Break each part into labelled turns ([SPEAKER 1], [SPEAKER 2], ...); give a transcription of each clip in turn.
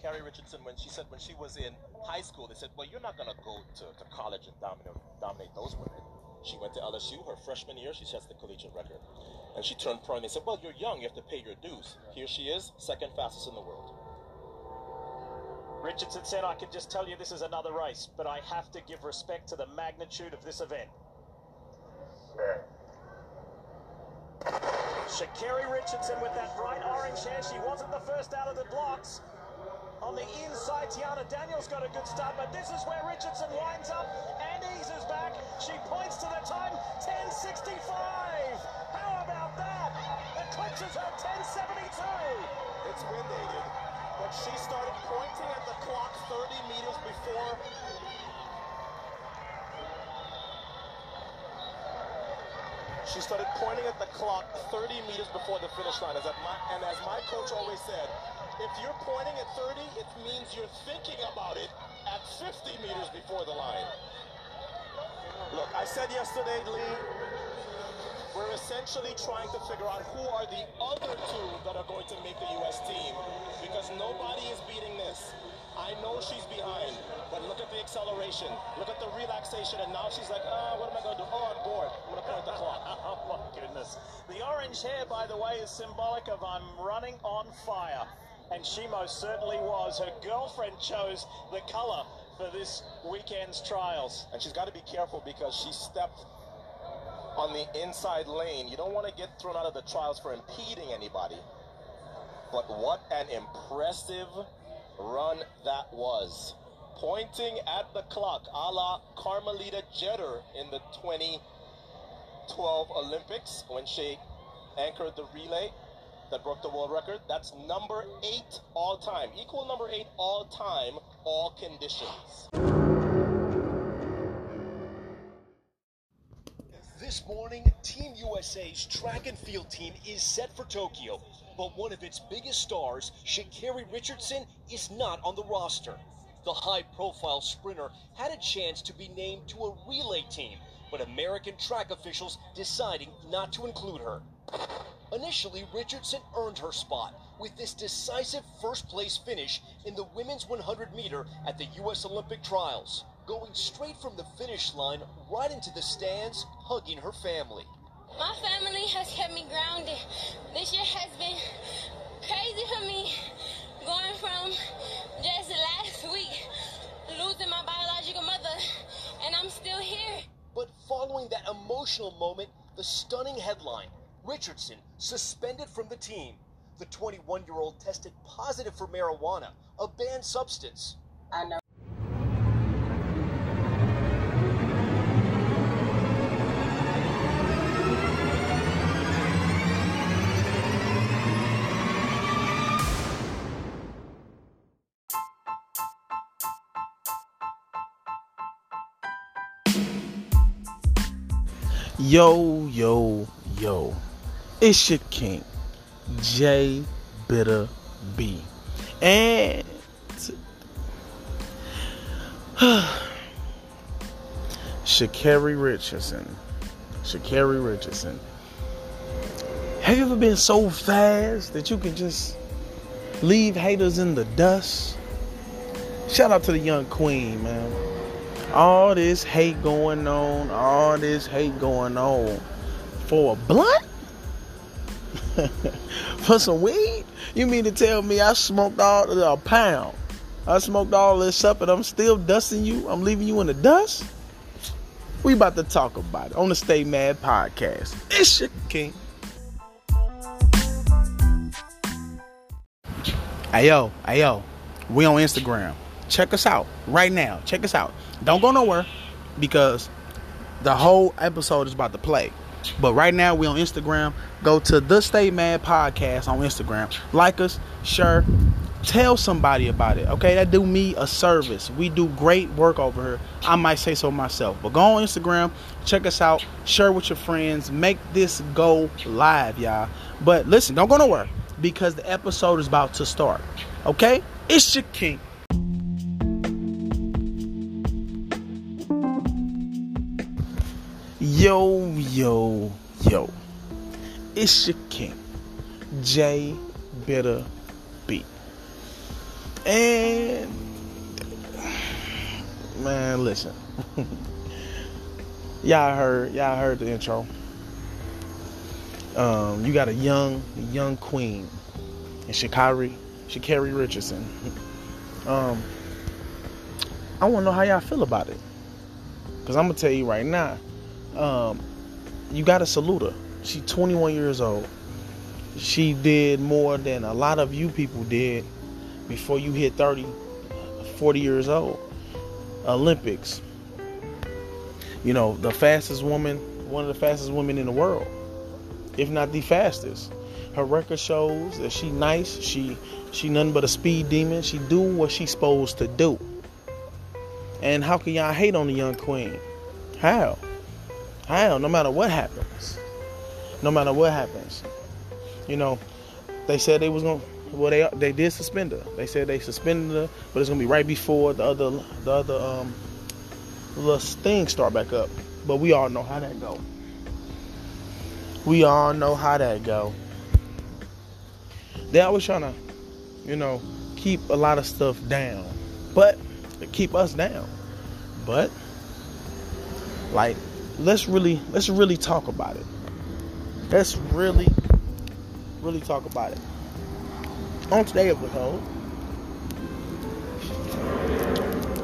[SPEAKER 1] Sha'Carri Richardson when she said when she was in high school, they said, well, you're not going to go to college and dominate, dominate those women. She went to LSU her freshman year. She sets the collegiate record. And she turned pro and they said, well, you're young. You have to pay your dues. Here she is, second fastest in the world.
[SPEAKER 2] Richardson said, I can just tell you this is another race, but I have to give respect to the magnitude of this event. Sha'Carri Richardson with that bright orange hair. She wasn't the first out of the blocks. On the inside, Teahna Daniels got a good start, but this is where Richardson winds up and eases back. She points to the time, 10.65. How about that? Eclipses her 10.72.
[SPEAKER 1] It's wind wind-aided, but she started pointing at the clock 30 meters before She started pointing at the clock 30 meters before the finish line. As my, and as my coach always said, if you're pointing at 30, it means you're thinking about it at 50 meters before the line. Look, I said yesterday, Lee, we're essentially trying to figure out who are the other two that are going to make the U.S. team because nobody is beating this. I know she's behind, but look at the acceleration. Look at the relaxation, and now she's like, oh, what am I going to do? Oh, I'm bored. I'm going to point the clock.
[SPEAKER 2] oh, my goodness. The orange hair, by the way, is symbolic of I'm running on fire. And she most certainly was. Her girlfriend chose the color for this weekend's trials.
[SPEAKER 1] And she's got to be careful because she stepped on the inside lane. You don't want to get thrown out of the trials for impeding anybody. But what an impressive run that was. Pointing at the clock, a la Carmelita Jeter in the 2012 Olympics when she anchored the relay that broke the world record. That's number eight all time, equal number eight all time, all conditions.
[SPEAKER 3] Morning, Team USA's track and field team is set for Tokyo, but one of its biggest stars, Sha'Carri Richardson, is not on the roster. The high profile sprinter had a chance to be named to a relay team, but American track officials deciding not to include her. Initially, Richardson earned her spot with this decisive first place finish in the women's 100 meter at the U.S. Olympic trials, going straight from the finish line right into the stands, hugging her family.
[SPEAKER 4] My family has kept me grounded. This year has been crazy for me, going from just last week losing my biological mother, and I'm still here.
[SPEAKER 3] But following that emotional moment, the stunning headline Richardson suspended from the team. The 21 year old tested positive for marijuana, a banned substance.
[SPEAKER 4] I know.
[SPEAKER 5] Yo, yo, yo. It's your king, J Bitter B. And Sha'Carri Richardson. Sha'Carri Richardson. Have you ever been so fast that you can just leave haters in the dust? Shout out to the young queen, man. All this hate going on, all this hate going on for a blunt? for some weed? You mean to tell me I smoked all a pound? I smoked all this up and I'm still dusting you? I'm leaving you in the dust? We about to talk about it on the Stay Mad podcast. It's your king. Hey yo, hey yo, we on Instagram. Check us out right now. Check us out. Don't go nowhere because the whole episode is about to play. But right now we're on Instagram. Go to the Stay Mad Podcast on Instagram. Like us, share, tell somebody about it. Okay, that do me a service. We do great work over here. I might say so myself. But go on Instagram, check us out, share with your friends, make this go live, y'all. But listen, don't go nowhere because the episode is about to start. Okay? It's your king. Yo, yo, yo. It's your king, J Bitter B. And man, listen. y'all heard y'all heard the intro. Um, you got a young young queen and Sha'Carri Sha'Carri Richardson. Um, I want to know how y'all feel about it. Cause I'm gonna tell you right now, um, you gotta salute her. She's 21 years old. She did more than a lot of you people did before you hit 30, 40 years old. Olympics. You know, the fastest woman, one of the fastest women in the world, if not the fastest. Her record shows that she nice. She she nothing but a speed demon. She do what she's supposed to do. And how can y'all hate on the young queen? How? How? No matter what happens. No matter what happens. You know, they said they was gonna well they they did suspend her. They said they suspended her, but it's gonna be right before the other the other um the things start back up. But we all know how that go. We all know how that go. They always trying to, you know, keep a lot of stuff down, but keep us down. But like, let's really let's really talk about it. Let's really really talk about it. On today's episode,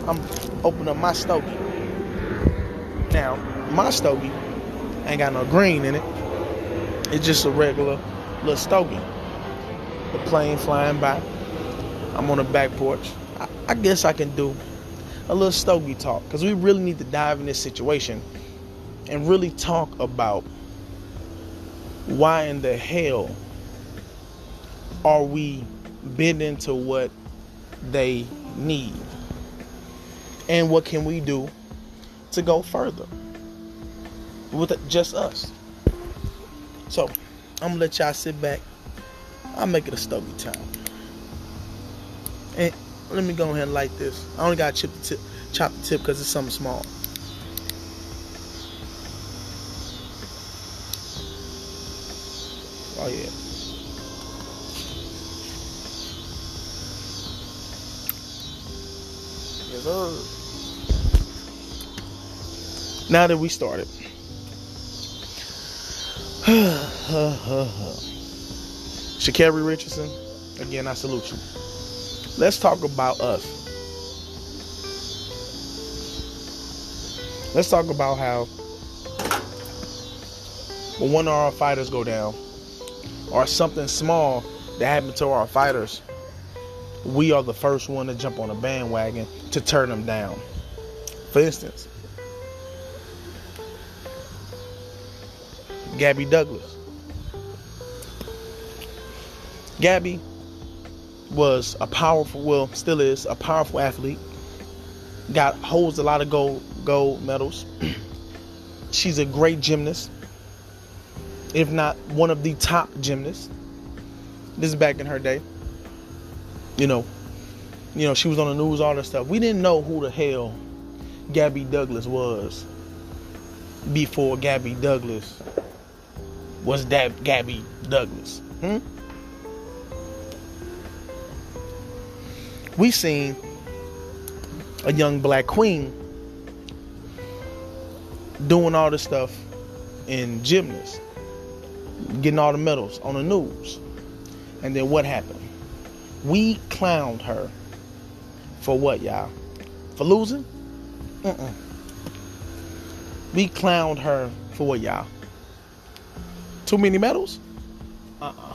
[SPEAKER 5] I'm opening up my stogie. Now, my stogie ain't got no green in it. It's just a regular little stogie. The plane flying by. I'm on the back porch. I, I guess I can do a little stogie talk because we really need to dive in this situation and really talk about why in the hell are we bending to what they need? And what can we do to go further with just us? So i'm gonna let y'all sit back. I'll make it a stogie time. And let me go ahead and light this. I only got to chip the tip chop the tip because it's something small oh yeah Yes, sir. Now that we started. Sha'Carri Richardson, again, I salute you. Let's talk about us. Let's talk about how when one of our fighters go down, or something small that happened to our fighters, we are the first one to jump on a bandwagon to turn them down. For instance, Gabby Douglas. Gabby was a powerful, well, still is a powerful athlete. Got holds a lot of gold gold medals. She's a great gymnast, if not one of the top gymnasts. This is back in her day you know, you know, she was on the news, all that stuff. We didn't know who the hell Gabby Douglas was before Gabby Douglas was that Gabby Douglas. Hmm? We seen a young black queen doing all this stuff in gymnast, getting all the medals on the news. And then what happened? We clowned her for what, y'all? For losing? Mm-mm. We clowned her for what, y'all? Too many medals? Uh-uh.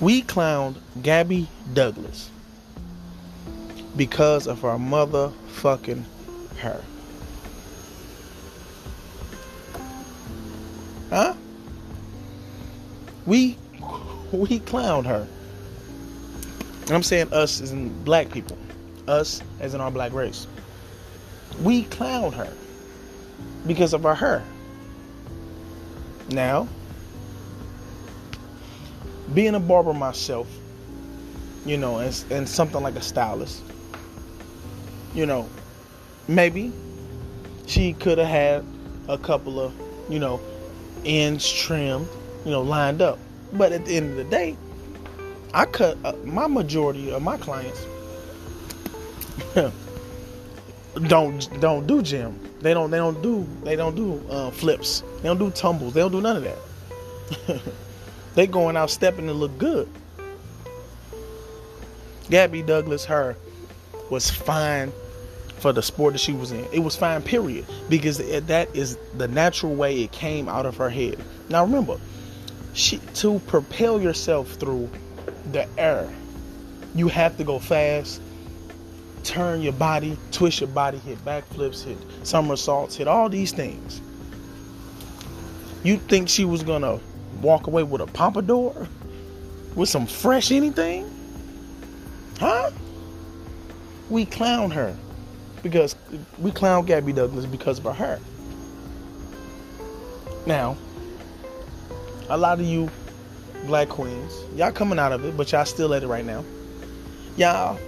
[SPEAKER 5] We clowned Gabby Douglas because of our motherfucking her. Huh? We we clowned her. And I'm saying us as in black people. Us as in our black race. We clowned her because of our hair. Now, being a barber myself, you know, and, and something like a stylist, you know, maybe she could have had a couple of, you know, ends trimmed, you know, lined up. But at the end of the day, I cut uh, my majority of my clients don't don't do gym. They don't they don't do they don't do uh, flips. They don't do tumbles. They don't do none of that. they going out stepping to look good. Gabby Douglas, her was fine for the sport that she was in. It was fine, period, because that is the natural way it came out of her head. Now remember, she to propel yourself through the air, you have to go fast, turn your body, twist your body, hit backflips, hit somersaults, hit all these things. You think she was gonna walk away with a pompadour? With some fresh anything? Huh? We clown her because we clown Gabby Douglas because of her. Now, a lot of you black queens, y'all coming out of it, but y'all still at it right now. Y'all,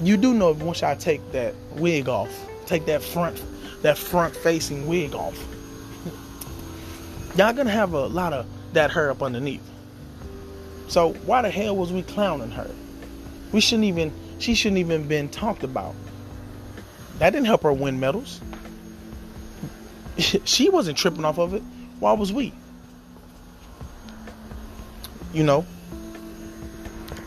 [SPEAKER 5] you do know once y'all take that wig off, take that front, that front facing wig off, y'all gonna have a lot of that hair up underneath. So why the hell was we clowning her? We shouldn't even, she shouldn't even been talked about. That didn't help her win medals. she wasn't tripping off of it. Why was we? You know,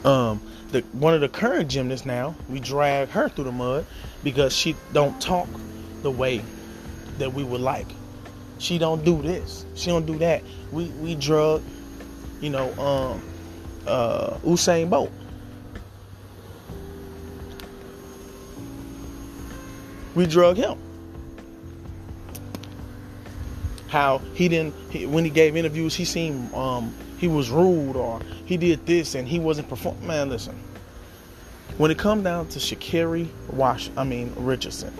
[SPEAKER 5] um, the one of the current gymnasts now, we drag her through the mud because she don't talk the way that we would like. She don't do this. She don't do that. We we drug, you know, um, uh, Usain Bolt. We drug him. How he didn't he, when he gave interviews, he seemed um, he was rude or he did this and he wasn't performing. Man, listen. When it come down to Sha'Carri Wash, I mean Richardson,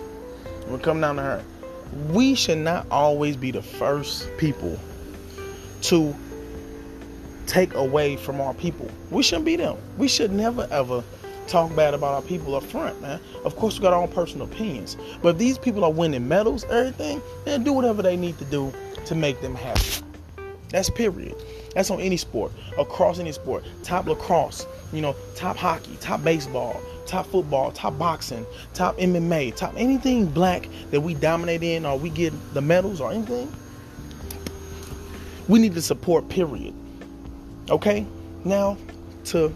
[SPEAKER 5] when it come down to her, we should not always be the first people to take away from our people. We shouldn't be them. We should never ever talk bad about our people up front, man. Of course, we got our own personal opinions. But if these people are winning medals, everything, then do whatever they need to do to make them happy. That's period. That's on any sport, across any sport. Top lacrosse, you know, top hockey, top baseball, top football, top boxing, top MMA, top anything black that we dominate in or we get the medals or anything. We need to support, period. Okay? Now to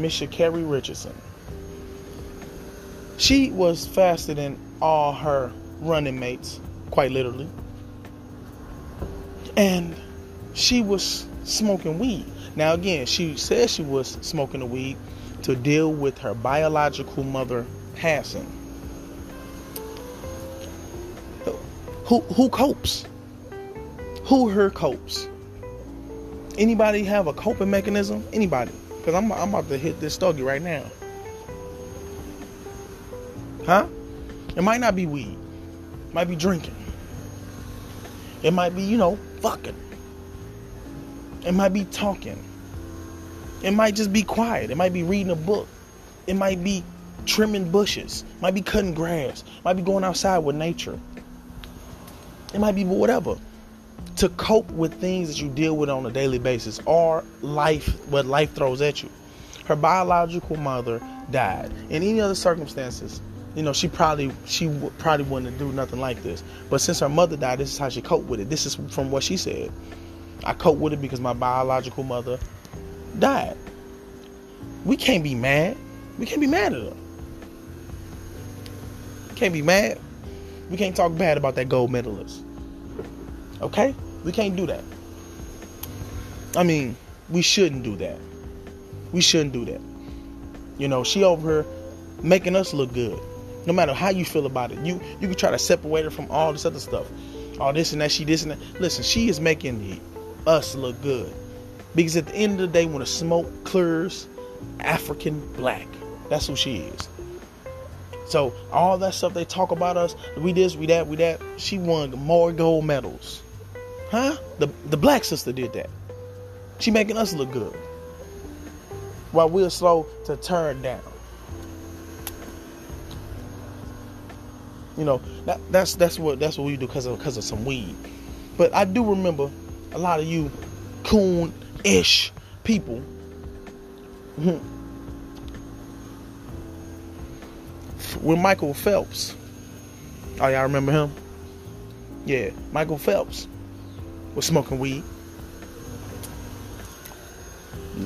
[SPEAKER 5] Miss Sha'Carri Richardson. She was faster than all her running mates, quite literally. And she was smoking weed. Now, again, she said she was smoking the weed to deal with her biological mother passing. Who who copes? Who her copes? Anybody have a coping mechanism? Anybody? Because I'm, I'm about to hit this stogie right now. Huh? It might not be weed. It might be drinking. It might be, you know, fucking. It might be talking. It might just be quiet. It might be reading a book. It might be trimming bushes. It might be cutting grass. It might be going outside with nature. It might be whatever to cope with things that you deal with on a daily basis or life, what life throws at you. Her biological mother died. In any other circumstances, you know, she probably she w- probably wouldn't do nothing like this. But since her mother died, this is how she coped with it. This is from what she said. I cope with it because my biological mother died. We can't be mad. We can't be mad at her. Can't be mad. We can't talk bad about that gold medalist. Okay? We can't do that. I mean, we shouldn't do that. We shouldn't do that. You know, she over here making us look good. No matter how you feel about it. You you can try to separate her from all this other stuff. All this and that, she this and that. Listen, she is making us look good. Because at the end of the day, when the smoke clears, African black. That's who she is. So all that stuff they talk about us, we this, we that, we that. She won more gold medals. Huh? The the black sister did that. She making us look good. While we're slow to turn down. You know, that, that's that's what that's what we do because of because of some weed. But I do remember a lot of you coon-ish people hmm. With Michael Phelps. Oh, y'all remember him? Yeah, Michael Phelps was smoking weed.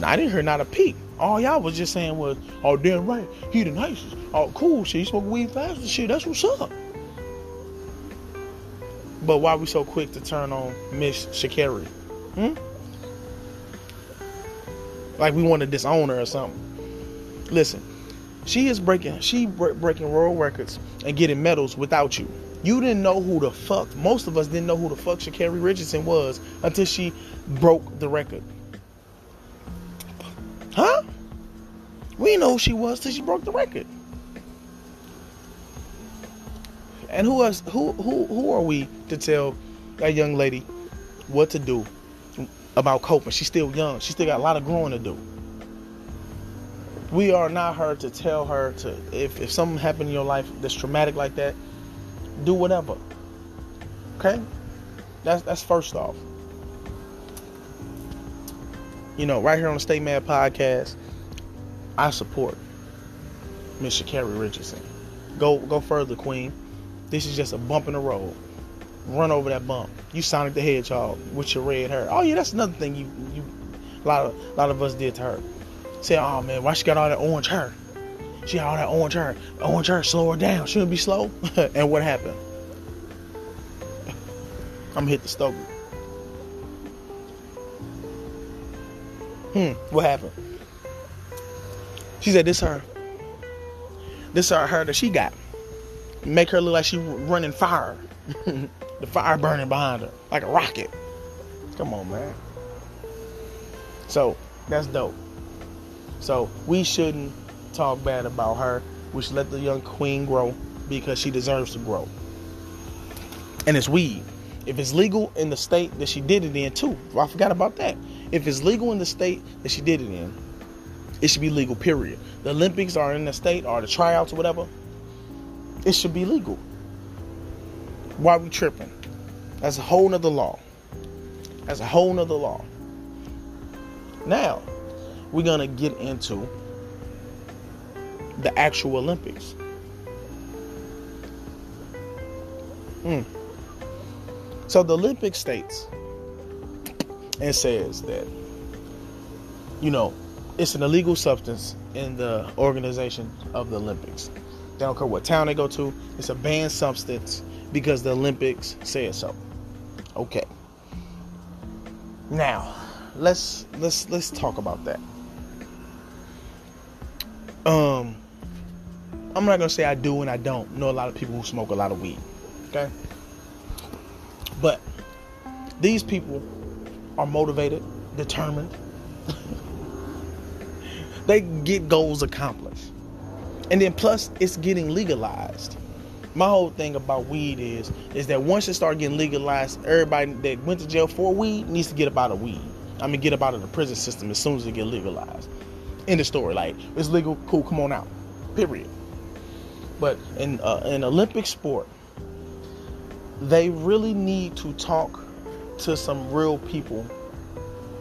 [SPEAKER 5] I didn't hear not a peep. All y'all was just saying was, oh, damn right, he the nicest. Oh, cool, shit, he smoke weed fast and shit, that's what's up. But why we so quick to turn on Miss Sha'Carri? Hmm? Like we want to disown her or something. Listen, she is breaking, she breaking world records and getting medals without you. You didn't know who the fuck, most of us didn't know who the fuck Sha'Carri Richardson was until she broke the record. Huh? We know who she was till she broke the record. And who else? Who who who are we to tell that young lady what to do about coping? She's still young. She still got a lot of growing to do. We are not her to tell her to if if something happened in your life that's traumatic like that, do whatever. Okay? That's that's first off. You know, right here on the Stay Mad podcast, I support Miss Sha'Carri Richardson. Go go further, Queen. This is just a bump in the road. Run over that bump. You Sonic the Hedgehog with your red hair. Oh yeah, that's another thing you you a lot of a lot of us did to her. Say, oh man, why she got all that orange hair? She all that orange hair. Orange hair, slow her down. Shouldn't be slow. and what happened? I'm hit the stove. Hmm, what happened? She said, this her. This her her that she got. Make her look like she running fire. the fire burning behind her. Like a rocket. Come on, man. So, that's dope. So, we shouldn't talk bad about her. We should let the young queen grow because she deserves to grow. And it's weed. If it's legal in the state that she did it in, too. I forgot about that. If it's legal in the state that she did it in, it should be legal, period. The Olympics are in the state or the tryouts or whatever, it should be legal. Why we tripping? That's a whole nother law. That's a whole nother law. Now, we're gonna get into the actual Olympics. Mm. So the Olympic states and says that, you know, it's an illegal substance in the organization of the Olympics. They don't care what town they go to. It's a banned substance because the Olympics says so. Okay. Now, let's let's let's talk about that. Um I'm not gonna say I do and I don't know a lot of people who smoke a lot of weed. Okay? But these people are motivated, determined. they get goals accomplished. And then plus it's getting legalized. My whole thing about weed is is that once it start getting legalized, everybody that went to jail for weed needs to get up out of weed. I mean get up out of the prison system as soon as it get legalized. In the story, like it's legal, cool, come on out. Period. But in uh, in Olympic sport, they really need to talk to some real people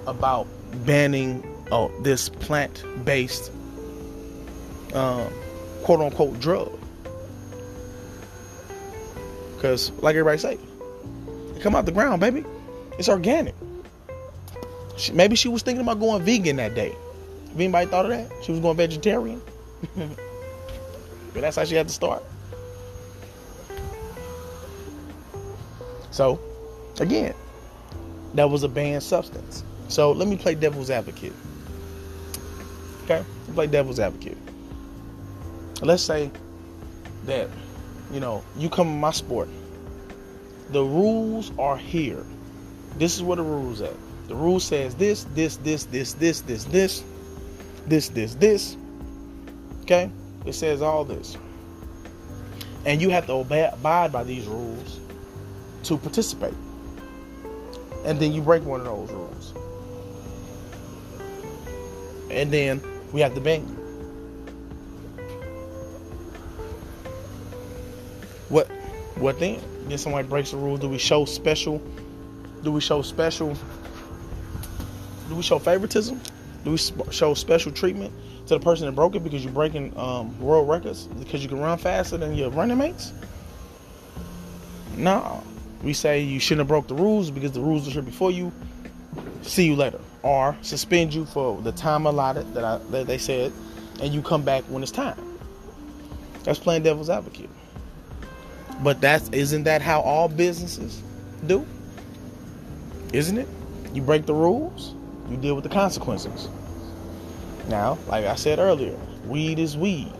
[SPEAKER 5] about banning uh, this plant-based um, quote unquote drug. Because, like everybody say, it come out the ground, baby. It's organic. She, maybe she was thinking about going vegan that day. Have anybody thought of that? She was going vegetarian. but that's how she had to start. So, again, that was a banned substance. So let me play devil's advocate. Okay? Play devil's advocate. Let's say that, you know, you come in my sport. The rules are here. This is where the rules at. The rule says this, this, this, this, this, this, this, this, this, this. Okay? It says all this. And you have to obey, abide by these rules to participate. And then you break one of those rules. And then we have to ban you. What what then? Then somebody breaks the rules. Do we show special? Do we show special? Do we show favoritism? Do we show special treatment to the person that broke it because you're breaking um, world records because you can run faster than your running mates? No. We say you shouldn't have broke the rules because the rules are here before you. See you later, or suspend you for the time allotted that I, that they said, and you come back when it's time. That's playing devil's advocate. But that's isn't that how all businesses do? Isn't it? You break the rules, you deal with the consequences. Now, like I said earlier, weed is weed.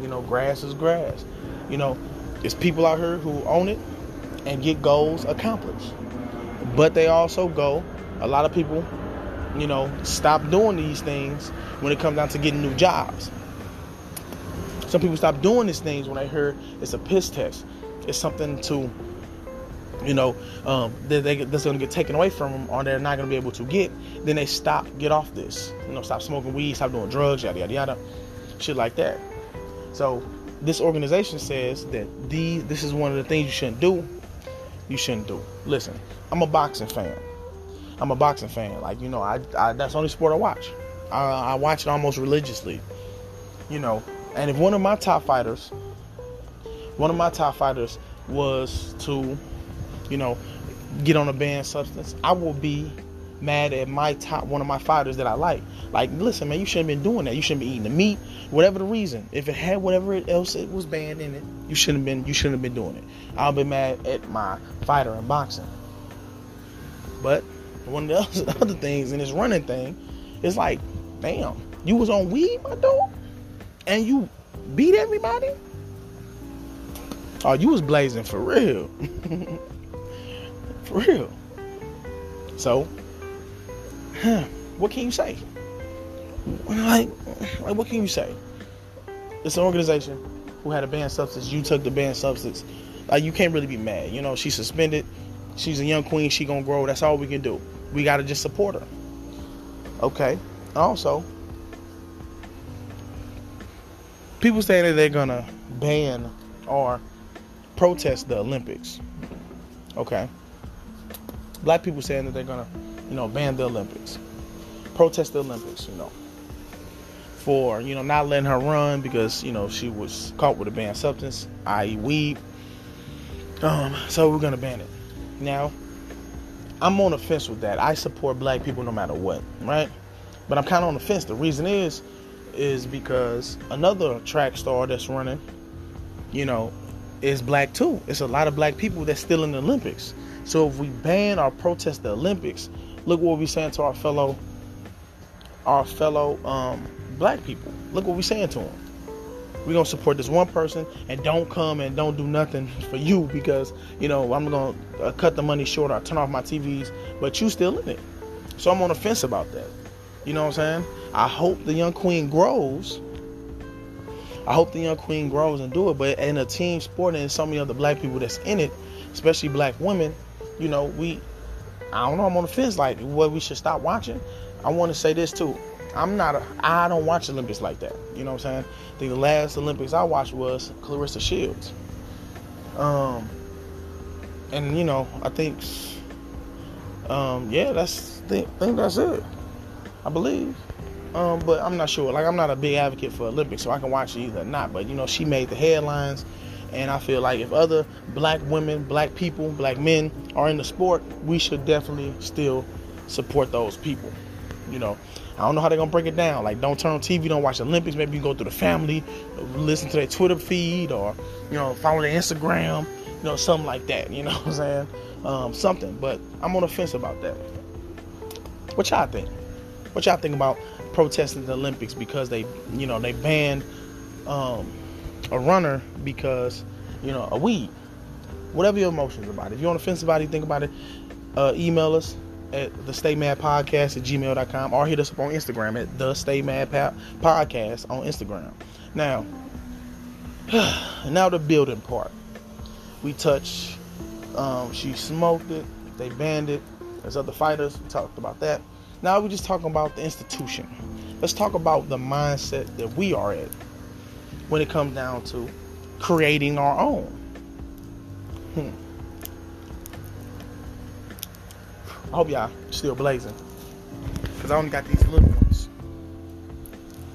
[SPEAKER 5] You know, grass is grass. You know, it's people out here who own it and get goals accomplished. But they also go, a lot of people, you know, stop doing these things when it comes down to getting new jobs. Some people stop doing these things when they hear it's a piss test. It's something to, you know, um, that they, that's going to get taken away from them or they're not going to be able to get. Then they stop, get off this. You know, stop smoking weed, stop doing drugs, yada, yada, yada. Shit like that. So this organization says that these, this is one of the things you shouldn't do you shouldn't do. Listen, I'm a boxing fan. I'm a boxing fan. Like you know, I, I that's the only sport I watch. I, I watch it almost religiously. You know, and if one of my top fighters, one of my top fighters was to, you know, get on a banned substance, I will be mad at my top one of my fighters that I like. Like, listen, man, you shouldn't have been doing that. You shouldn't be eating the meat, whatever the reason. If it had whatever else it was banned in it, you shouldn't have been. You shouldn't have been doing it. I'll be mad at my fighter in boxing. But one of the other things in this running thing is like, damn, you was on weed, my dog, and you beat everybody. Oh, you was blazing for real. for real. So huh, what can you say? Like, like, what can you say? It's an organization who had a banned substance. You took the banned substance. Like, you can't really be mad. You know, she's suspended. She's a young queen. She gonna grow. That's all we can do. We gotta just support her. Okay. Also, people saying that they're gonna ban or protest the Olympics. Okay. Black people saying that they're gonna you know, ban the Olympics, protest the Olympics, you know, for you know not letting her run because you know she was caught with a banned substance, i.e., weed. Um, so we're gonna ban it. Now, I'm on the fence with that. I support black people no matter what, right? But I'm kind of on the fence. The reason is, is because another track star that's running, you know, is black too. It's a lot of black people that's still in the Olympics. So if we ban or protest the Olympics, look what we're saying to our fellow our fellow um, black people. Look what we're saying to them. We're gonna support this one person and don't come and don't do nothing for you because you know I'm gonna uh, cut the money short or turn off my TVs, but you still in it. So I'm on the fence about that. You know what I'm saying? I hope the young queen grows. I hope the young queen grows and do it. But in a team sport and so many other black people that's in it, especially black women, you know, we I don't know. I'm on the fence. Like, what we should stop watching. I want to say this too. I'm not. A, I don't watch Olympics like that. You know what I'm saying? I think the last Olympics I watched was Claressa Shields. Um, and you know, I think, um, yeah, that's. Think, think that's it. I believe. Um, but I'm not sure. Like, I'm not a big advocate for Olympics, so I can watch it either or not. But you know, she made the headlines and I feel like if other black women, black people, black men are in the sport, we should definitely still support those people. You know, I don't know how they're gonna break it down. Like, don't turn on TV, don't watch Olympics. Maybe you go through the family, listen to their Twitter feed, or you know, follow their Instagram. You know, something like that. You know what I'm saying? Um, something. But I'm on the fence about that. What y'all think? What y'all think about protesting the Olympics because they, you know, they banned um, a runner because you know a weed. Whatever your emotions about it. If you're on the fence about it, think about it. Uh, email us at the Stay Mad Podcast at gmail.com or hit us up on Instagram at the Stay Mad Podcast on Instagram. Now, now the building part. We touch. Um, she smoked it. They banned it. There's other fighters. We talked about that. Now we're just talking about the institution. Let's talk about the mindset that we are at when it comes down to creating our own. Hmm. I hope y'all still blazing. Because I only got these little ones.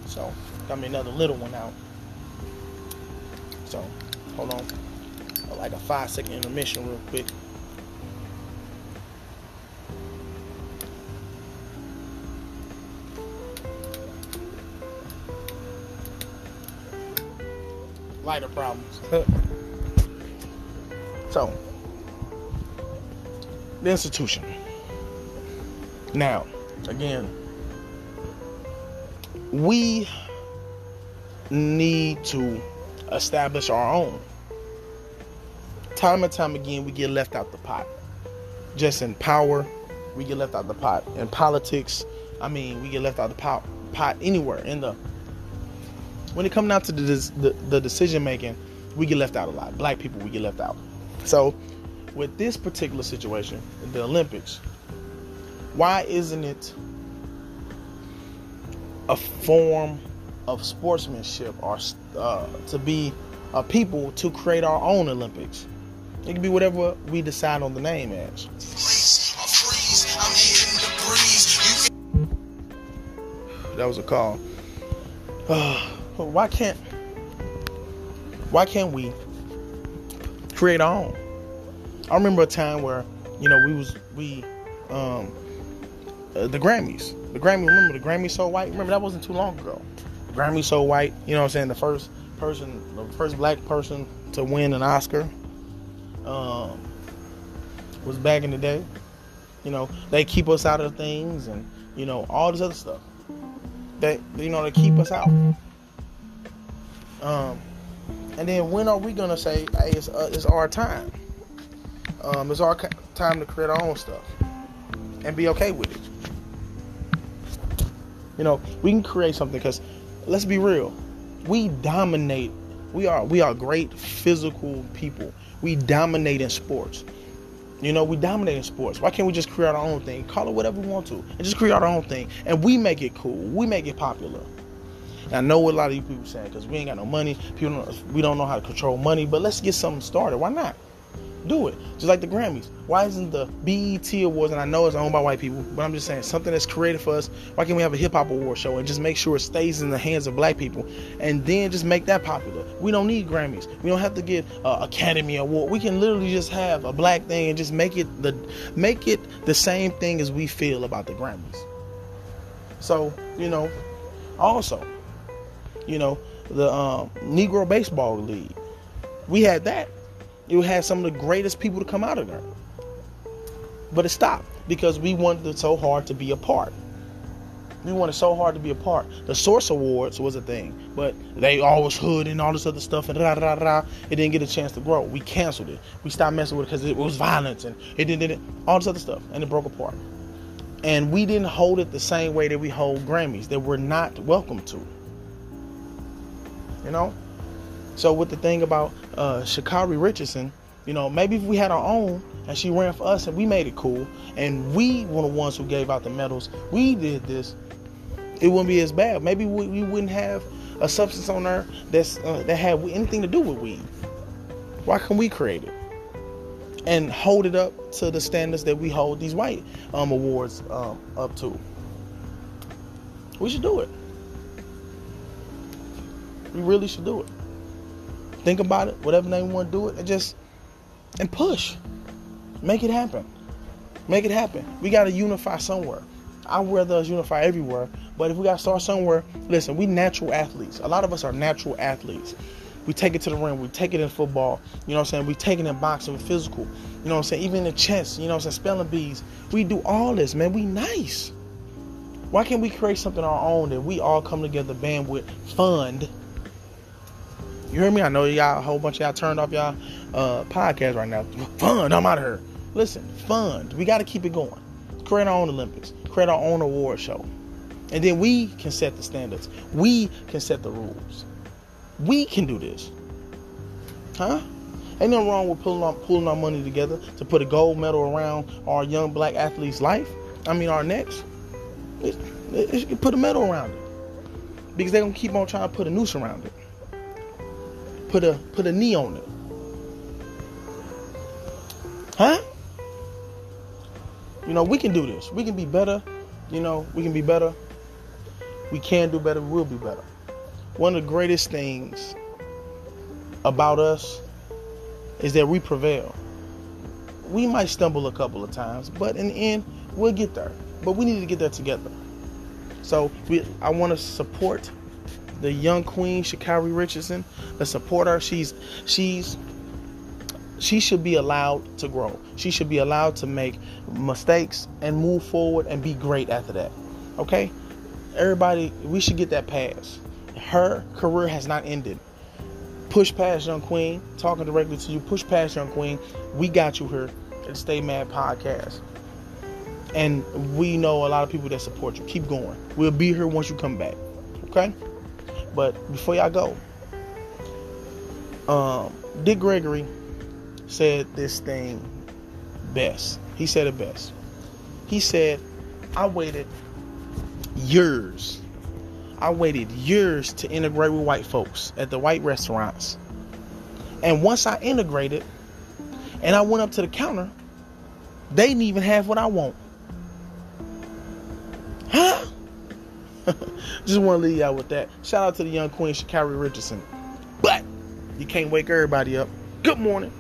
[SPEAKER 5] So got me another little one out. So hold on. Like a five second intermission real quick. Lighter problems. so the institution. Now, again, we need to establish our own. Time and time again, we get left out the pot. Just in power, we get left out the pot. In politics, I mean, we get left out the pot, pot anywhere. In the when it comes down to the, the, the decision making, we get left out a lot. Black people, we get left out. So, with this particular situation, the Olympics, why isn't it a form of sportsmanship or uh, to be a people to create our own Olympics? It can be whatever we decide on the name as. That was a call. why can't why can't we create our own? I remember a time where you know we was we um uh, the Grammys. The Grammy, remember the Grammy so white? Remember that wasn't too long ago. Grammy so white, you know what I'm saying? The first person, the first black person to win an Oscar um, was back in the day. You know, they keep us out of things and, you know, all this other stuff. They, you know, they keep us out. Um, and then when are we gonna say, hey, it's, uh, it's our time? Um, it's our time to create our own stuff and be okay with it. You know, we can create something because let's be real, we dominate. We are we are great physical people. We dominate in sports. You know, we dominate in sports. Why can't we just create our own thing? Call it whatever we want to, and just create our own thing, and we make it cool. We make it popular. And I know what a lot of you people saying because we ain't got no money. People, don't, we don't know how to control money. But let's get something started. Why not? do it. Just like the Grammys. Why isn't the BET Awards, and I know it's owned by white people, but I'm just saying something that's created for us. Why can't we have a hip hop award show and just make sure it stays in the hands of black people, and then just make that popular? We don't need Grammys. We don't have to get uh, Academy Award. We can literally just have a black thing and just make it the make it the same thing as we feel about the Grammys. So you know, also, you know, the um, Negro Baseball League. We had that you had some of the greatest people to come out of there. But it stopped because we wanted it so hard to be a part. We wanted so hard to be a part. The Source Awards was a thing, but they always hood and all this other stuff and rah rah rah. It didn't get a chance to grow. We canceled it. We stopped messing with it because it was violence and it didn't, it, all this other stuff, and it broke apart. And we didn't hold it the same way that we hold Grammys that we're not welcome to. You know, so with the thing about uh, Sha'Carri Richardson, you know, maybe if we had our own and she ran for us and we made it cool and we were the ones who gave out the medals, we did this, it wouldn't be as bad. Maybe we, we wouldn't have a substance on there that's uh, that had anything to do with weed. Why can we create it and hold it up to the standards that we hold these white um, awards um, up to? We should do it. We really should do it think about it, whatever name you want to do it, and just and push. Make it happen. Make it happen. We gotta unify somewhere. I rather us unify everywhere, but if we gotta start somewhere, listen, we natural athletes. A lot of us are natural athletes. We take it to the ring, we take it in football, you know what I'm saying? We take it in boxing, we physical, you know what I'm saying? Even in chess, you know what I'm saying? Spelling bees. We do all this, man. We nice. Why can't we create something our own that we all come together, bandwidth, fund, you hear me? I know y'all, a whole bunch of y'all turned off y'all uh, podcast right now. Fun, I'm out of here. Listen, fun. We got to keep it going. Create our own Olympics. Create our own award show. And then we can set the standards. We can set the rules. We can do this. Huh? Ain't nothing wrong with pulling our, pulling our money together to put a gold medal around our young black athlete's life. I mean, our necks. It, it, it, put a medal around it. Because they're going to keep on trying to put a noose around it put a put a knee on it. Huh? You know, we can do this. We can be better. You know, we can be better. We can do better. We will be better. One of the greatest things about us is that we prevail. We might stumble a couple of times, but in the end, we'll get there. But we need to get there together. So we, I want to support the young queen, Sha'Carri Richardson. Let's support her. She's she's she should be allowed to grow. She should be allowed to make mistakes and move forward and be great after that. Okay? Everybody, we should get that pass. Her career has not ended. Push past Young Queen, talking directly to you. Push past Young Queen. We got you here at Stay Mad podcast. And we know a lot of people that support you. Keep going. We'll be here once you come back. Okay? But before y'all go, um, Dick Gregory said this thing best. He said it best. He said, I waited years. I waited years to integrate with white folks at the white restaurants. And once I integrated and I went up to the counter, they didn't even have what I want. Huh? Just want to leave y'all with that. Shout out to the young queen, Sha'Carri Richardson. But you can't wake everybody up. Good morning.